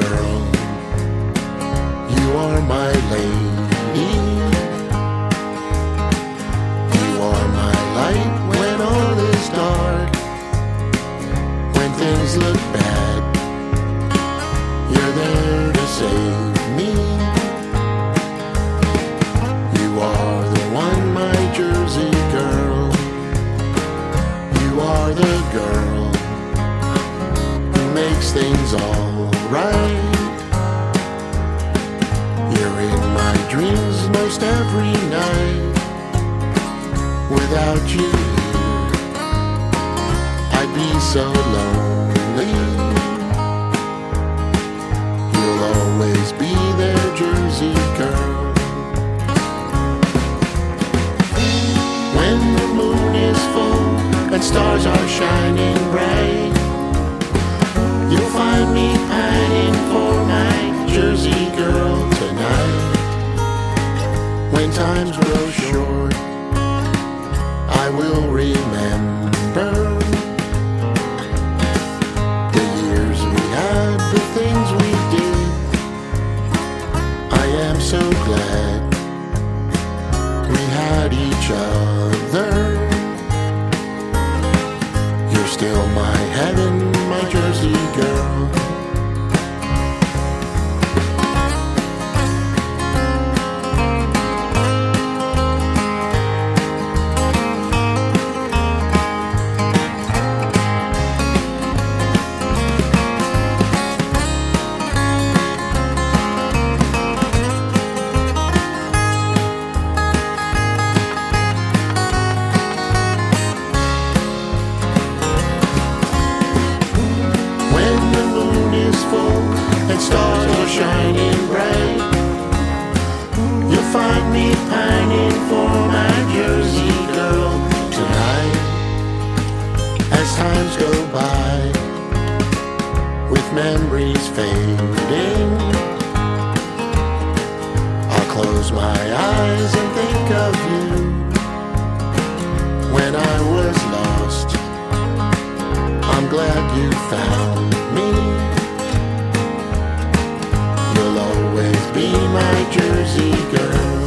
girl. You are my lady. You are my light when all is dark. When things look bad, you're there to save me. You are the one, my Jersey girl. You are the girl makes things alright. You're in my dreams most every night. Without you, I'd be so lonely. You'll always be there, Jersey girl. When the moon is full and stars are shining times grow short, I will remember the years we had, the things we did. I am so glad we had each other. You're still my heaven, memories fading, I'll close my eyes and think of you when I was lost. I'm glad you found me. You'll always be my Jersey girl.